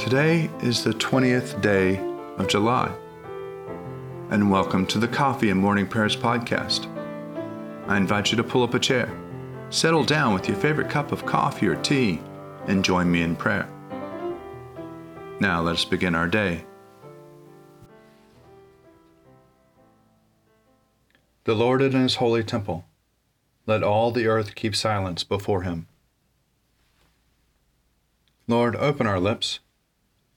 Today is the 20th day of July, and welcome to the Coffee and Morning Prayers podcast. I invite you to pull up a chair, settle down with your favorite cup of coffee or tea, and join me in prayer. Now let us begin our day. The Lord in his holy temple. Let all the earth keep silence before him. Lord, open our lips,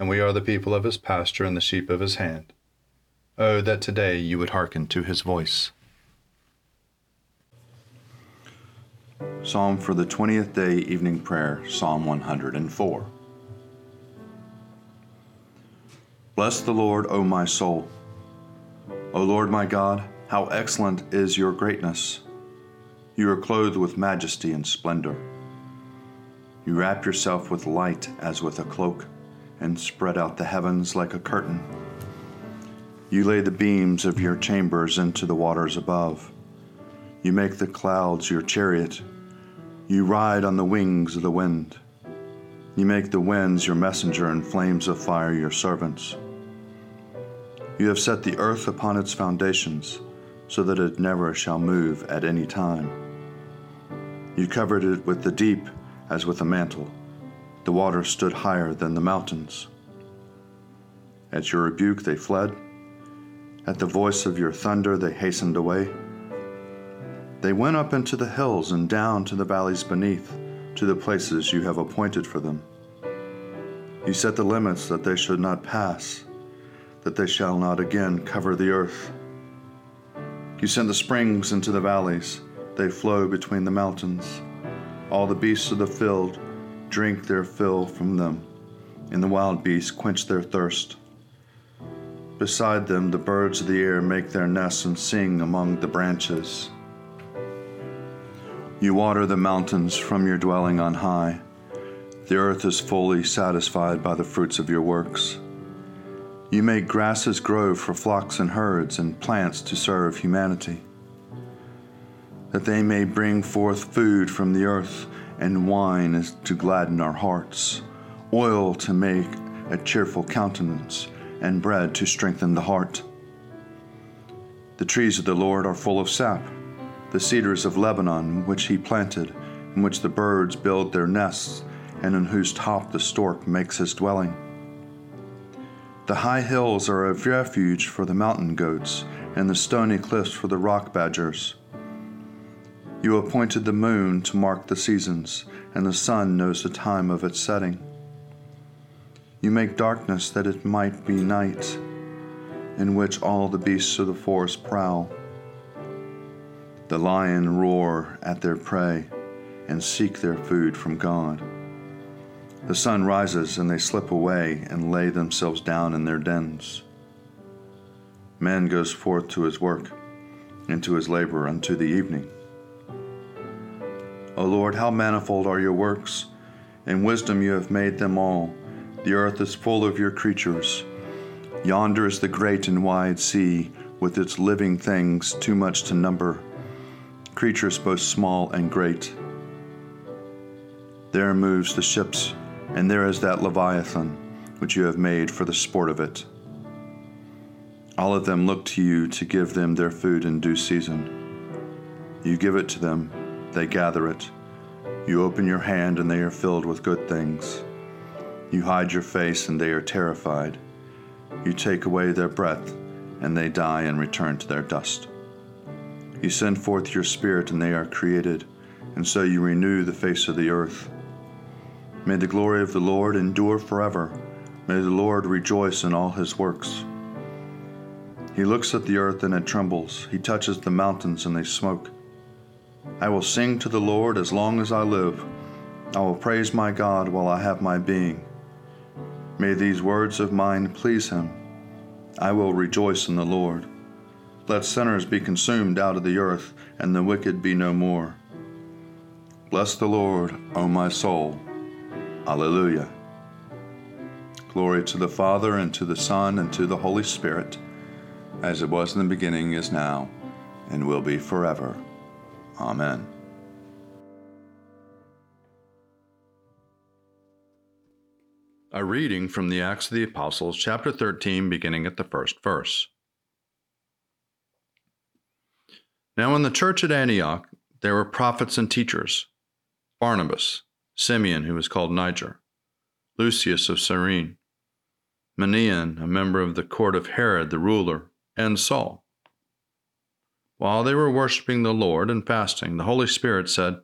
and we are the people of his pasture and the sheep of his hand. Oh, that today you would hearken to his voice. Psalm for the 20th day evening prayer, Psalm 104. Bless the Lord, O my soul. O Lord my God, how excellent is your greatness! You are clothed with majesty and splendor. You wrap yourself with light as with a cloak and spread out the heavens like a curtain. You lay the beams of your chambers into the waters above. You make the clouds your chariot. You ride on the wings of the wind. You make the winds your messenger and flames of fire your servants. You have set the earth upon its foundations, so that it never shall move at any time. You covered it with the deep as with a mantle the water stood higher than the mountains. At your rebuke they fled. At the voice of your thunder they hastened away. They went up into the hills and down to the valleys beneath, to the places you have appointed for them. You set the limits that they should not pass, that they shall not again cover the earth. You send the springs into the valleys, they flow between the mountains. All the beasts of the field drink their fill from them, and the wild beasts quench their thirst. Beside them, the birds of the air make their nests and sing among the branches. You water the mountains from your dwelling on high. The earth is fully satisfied by the fruits of your works. You make grasses grow for flocks and herds, and plants to serve humanity, that they may bring forth food from the earth and wine is to gladden our hearts, oil to make a cheerful countenance, and bread to strengthen the heart. The trees of the Lord are full of sap, the cedars of Lebanon, which he planted, in which the birds build their nests, and in whose top the stork makes his dwelling. The high hills are a refuge for the mountain goats, and the stony cliffs for the rock badgers. You appointed the moon to mark the seasons, and the sun knows the time of its setting. You make darkness that it might be night, in which all the beasts of the forest prowl. The lion roar at their prey and seek their food from God. The sun rises and they slip away and lay themselves down in their dens. Man goes forth to his work and to his labor unto the evening. O Lord, how manifold are your works! In wisdom you have made them all. The earth is full of your creatures. Yonder is the great and wide sea, with its living things too much to number, creatures both small and great. There moves the ships, and there is that Leviathan, which you have made for the sport of it. All of them look to you to give them their food in due season. You give it to them they gather it. You open your hand, and they are filled with good things. You hide your face, and they are terrified. You take away their breath, and they die and return to their dust. You send forth your Spirit, and they are created, and so you renew the face of the earth. May the glory of the Lord endure forever. May the Lord rejoice in all his works. He looks at the earth and it trembles. He touches the mountains and they smoke. I will sing to the Lord as long as I live. I will praise my God while I have my being. May these words of mine please him. I will rejoice in the Lord. Let sinners be consumed out of the earth, and the wicked be no more. Bless the Lord, O my soul. Alleluia. Glory to the Father, and to the Son, and to the Holy Spirit, as it was in the beginning, is now, and will be forever. Amen. A reading from the Acts of the Apostles, chapter 13, beginning at the first verse. Now, in the church at Antioch, there were prophets and teachers Barnabas, Simeon, who was called Niger, Lucius of Cyrene, Manaen, a member of the court of Herod the ruler, and Saul. While they were worshiping the Lord and fasting, the Holy Spirit said,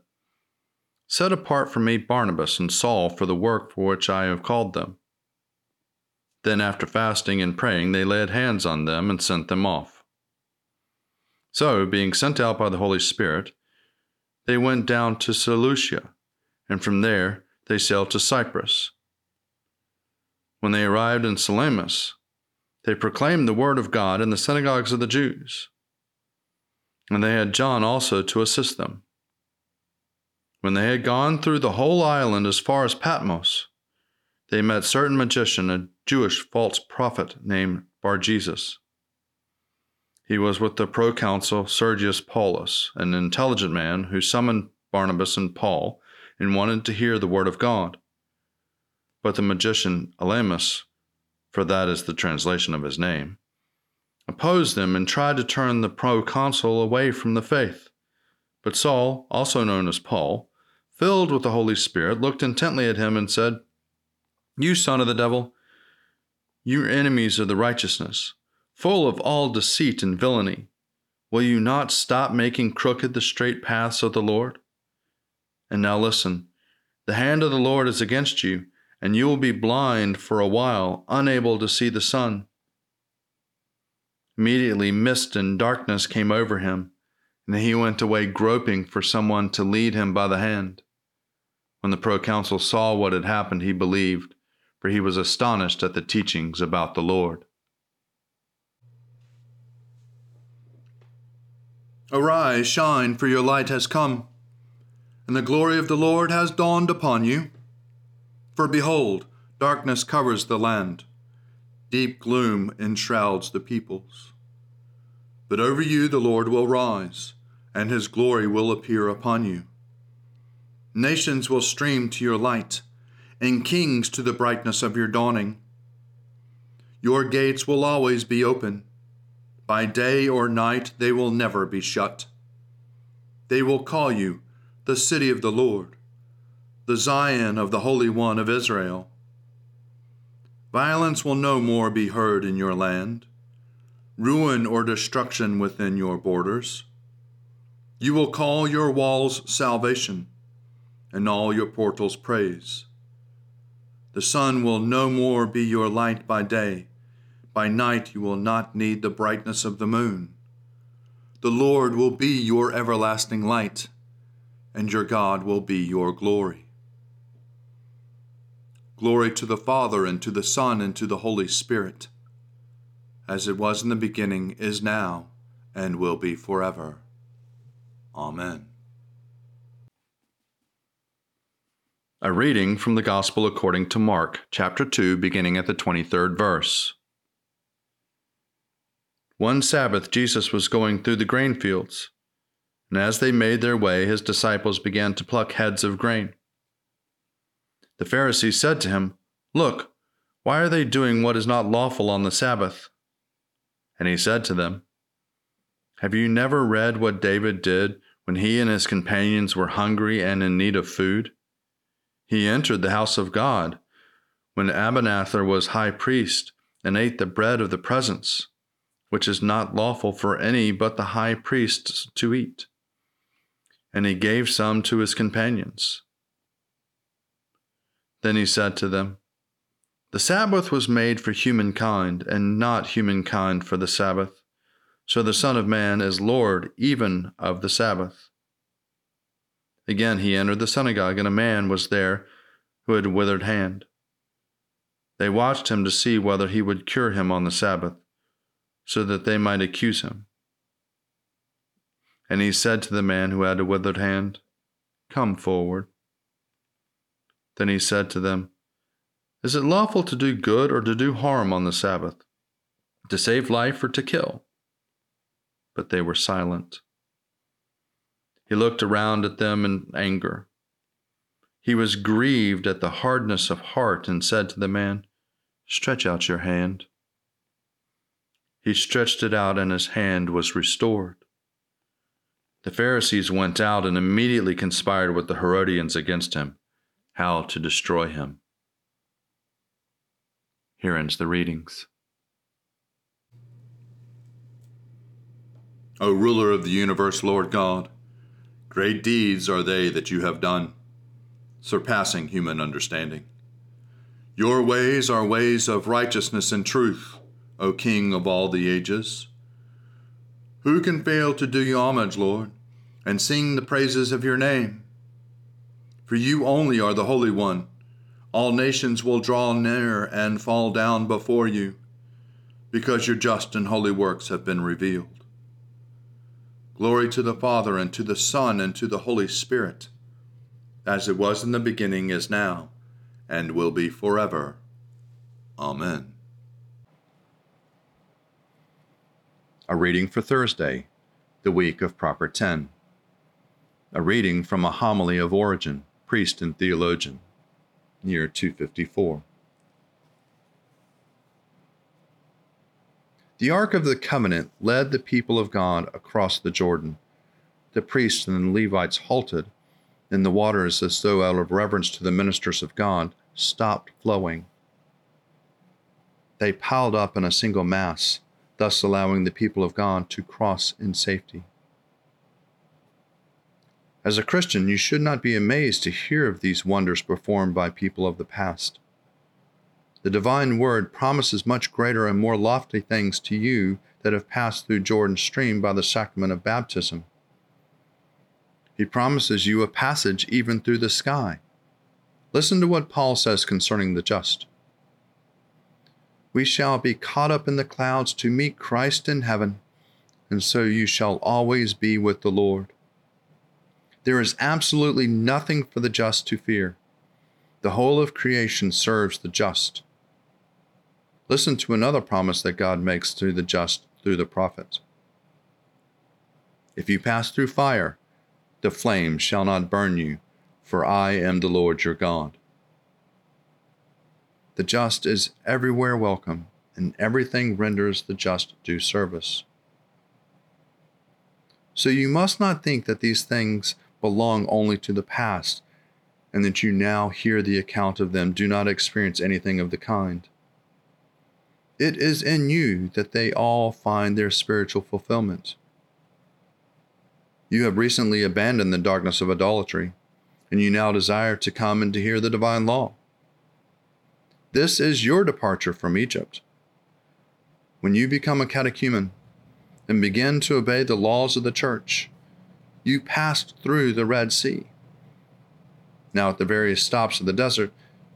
Set apart for me Barnabas and Saul for the work for which I have called them. Then, after fasting and praying, they laid hands on them and sent them off. So, being sent out by the Holy Spirit, they went down to Seleucia, and from there they sailed to Cyprus. When they arrived in Salamis, they proclaimed the word of God in the synagogues of the Jews. And they had John also to assist them. When they had gone through the whole island as far as Patmos, they met certain magician, a Jewish false prophet named Bar Jesus. He was with the proconsul Sergius Paulus, an intelligent man who summoned Barnabas and Paul and wanted to hear the word of God. But the magician Elymas, for that is the translation of his name, opposed them and tried to turn the proconsul away from the faith. But Saul, also known as Paul, filled with the Holy Spirit, looked intently at him and said, You son of the devil, you enemies of the righteousness, full of all deceit and villainy, will you not stop making crooked the straight paths of the Lord? And now listen the hand of the Lord is against you, and you will be blind for a while, unable to see the sun. Immediately, mist and darkness came over him, and he went away groping for someone to lead him by the hand. When the proconsul saw what had happened, he believed, for he was astonished at the teachings about the Lord. Arise, shine, for your light has come, and the glory of the Lord has dawned upon you. For behold, darkness covers the land, deep gloom enshrouds the peoples. But over you the Lord will rise, and his glory will appear upon you. Nations will stream to your light, and kings to the brightness of your dawning. Your gates will always be open. By day or night they will never be shut. They will call you the city of the Lord, the Zion of the Holy One of Israel. Violence will no more be heard in your land, ruin or destruction within your borders. You will call your walls salvation and all your portals praise. The sun will no more be your light by day. By night you will not need the brightness of the moon. The Lord will be your everlasting light, and your God will be your glory. Glory to the Father, and to the Son, and to the Holy Spirit, as it was in the beginning, is now, and will be forever. Amen. A reading from the Gospel according to Mark, chapter 2, beginning at the 23rd verse. One Sabbath, Jesus was going through the grain fields, and as they made their way, his disciples began to pluck heads of grain. The Pharisees said to him, Look, why are they doing what is not lawful on the Sabbath? And he said to them, Have you never read what David did when he and his companions were hungry and in need of food? He entered the house of God when Abiathar was high priest and ate the bread of the presence, which is not lawful for any but the high priest to eat. And he gave some to his companions. Then he said to them, The Sabbath was made for humankind, and not humankind for the Sabbath. So the Son of Man is Lord even of the Sabbath. Again he entered the synagogue, and a man was there who had a withered hand. They watched him to see whether he would cure him on the Sabbath, so that they might accuse him. And he said to the man who had a withered hand, Come forward. Then he said to them, Is it lawful to do good or to do harm on the Sabbath, to save life or to kill? But they were silent. He looked around at them in anger. He was grieved at the hardness of heart and said to the man, Stretch out your hand. He stretched it out, and his hand was restored. The Pharisees went out and immediately conspired with the Herodians against him, how to destroy him. Here ends the readings. O ruler of the universe, Lord God, great deeds are they that you have done surpassing human understanding. Your ways are ways of righteousness and truth, O King of all the ages. Who can fail to do you homage, Lord, and sing the praises of your name? For you only are the Holy One. All nations will draw near and fall down before you, because your just and holy works have been revealed. Glory to the Father, and to the Son, and to the Holy Spirit as it was in the beginning, is now, and will be forever. Amen. A reading for Thursday, the week of Proper Ten. A reading from a homily of Origen, priest and theologian, year 254. The Ark of the Covenant led the people of God across the Jordan. The priests and the Levites halted and the waters, as though out of reverence to the ministers of God, stopped flowing. They piled up in a single mass, thus allowing the people of God to cross in safety. As a Christian, you should not be amazed to hear of these wonders performed by people of the past. The divine word promises much greater and more lofty things to you that have passed through Jordan's stream by the sacrament of baptism. He promises you a passage even through the sky. Listen to what Paul says concerning the just. We shall be caught up in the clouds to meet Christ in heaven, and so you shall always be with the Lord. There is absolutely nothing for the just to fear. The whole of creation serves the just. Listen to another promise that God makes to the just through the prophets. If you pass through fire, the flame shall not burn you, for I am the Lord your God. The just is everywhere welcome, and everything renders the just due service. So you must not think that these things belong only to the past, and that you now hear the account of them do not experience anything of the kind. It is in you that they all find their spiritual fulfillment. You have recently abandoned the darkness of idolatry, and you now desire to come and to hear the divine law. This is your departure from Egypt. When you become a catechumen and begin to obey the laws of the church, you passed through the Red Sea. Now, at the various stops of the desert,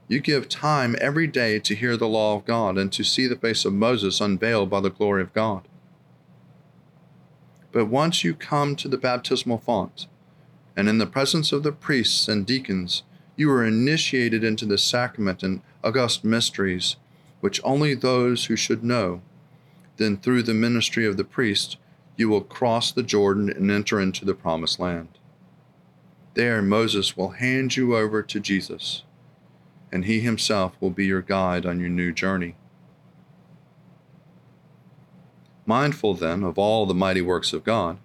you give time every day to hear the law of God and to see the face of Moses unveiled by the glory of God. But once you come to the baptismal font, and in the presence of the priests and deacons, you are initiated into the sacrament and august mysteries, which only those who should know. Then, through the ministry of the priest, you will cross the Jordan and enter into the promised land. There, Moses will hand you over to Jesus, and he himself will be your guide on your new journey. Mindful then of all the mighty works of God,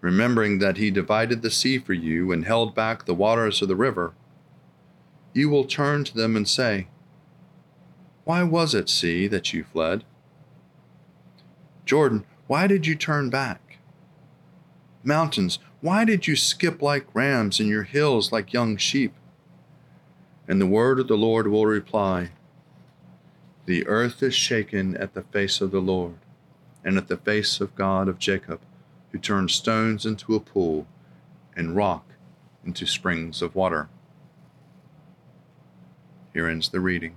remembering that He divided the sea for you and held back the waters of the river, you will turn to them and say, Why was it, sea, that you fled? Jordan, why did you turn back? Mountains, why did you skip like rams and your hills like young sheep? And the word of the Lord will reply The earth is shaken at the face of the Lord, and at the face of God of Jacob, who turns stones into a pool and rock into springs of water. Here ends the reading.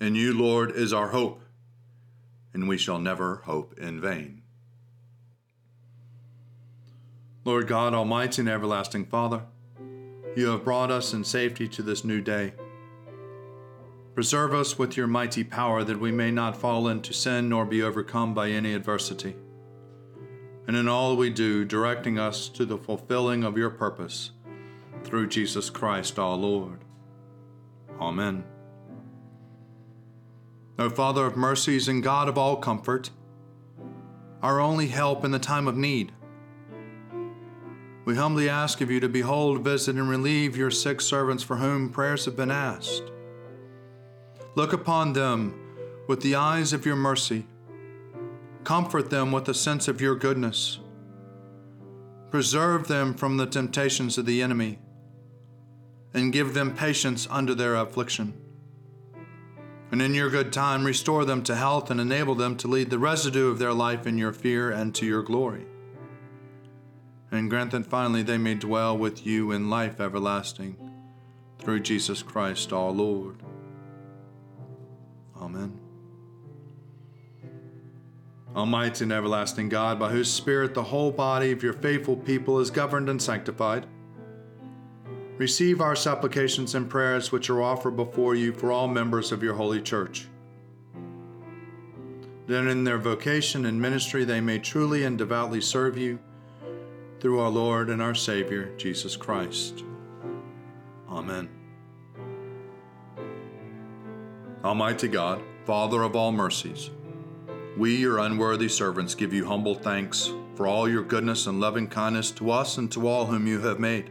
In you, Lord, is our hope, and we shall never hope in vain. Lord God, Almighty and everlasting Father, you have brought us in safety to this new day. Preserve us with your mighty power that we may not fall into sin nor be overcome by any adversity. And in all we do, directing us to the fulfilling of your purpose through Jesus Christ our Lord. Amen. O Father of mercies and God of all comfort, our only help in the time of need, we humbly ask of you to behold, visit, and relieve your sick servants for whom prayers have been asked. Look upon them with the eyes of your mercy. Comfort them with a sense of your goodness. Preserve them from the temptations of the enemy, and give them patience under their affliction and in your good time restore them to health and enable them to lead the residue of their life in your fear and to your glory. And grant that finally they may dwell with you in life everlasting through Jesus Christ our Lord. Amen. Almighty and everlasting God, by whose Spirit the whole body of your faithful people is governed and sanctified, Receive our supplications and prayers which are offered before you for all members of your holy church. That in their vocation and ministry they may truly and devoutly serve you through our Lord and our Savior, Jesus Christ. Amen. Almighty God, Father of all mercies, we, your unworthy servants, give you humble thanks for all your goodness and loving kindness to us and to all whom you have made.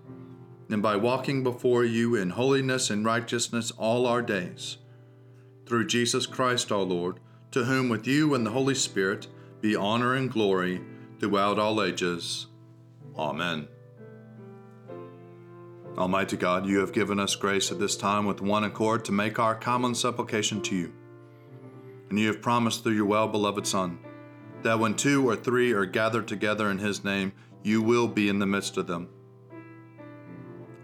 and by walking before you in holiness and righteousness all our days. through Jesus Christ our Lord, to whom with you and the Holy Spirit be honor and glory throughout all ages. Amen. Almighty God, you have given us grace at this time with one accord to make our common supplication to you. And you have promised through your well beloved Son that when two or three are gathered together in his name, you will be in the midst of them.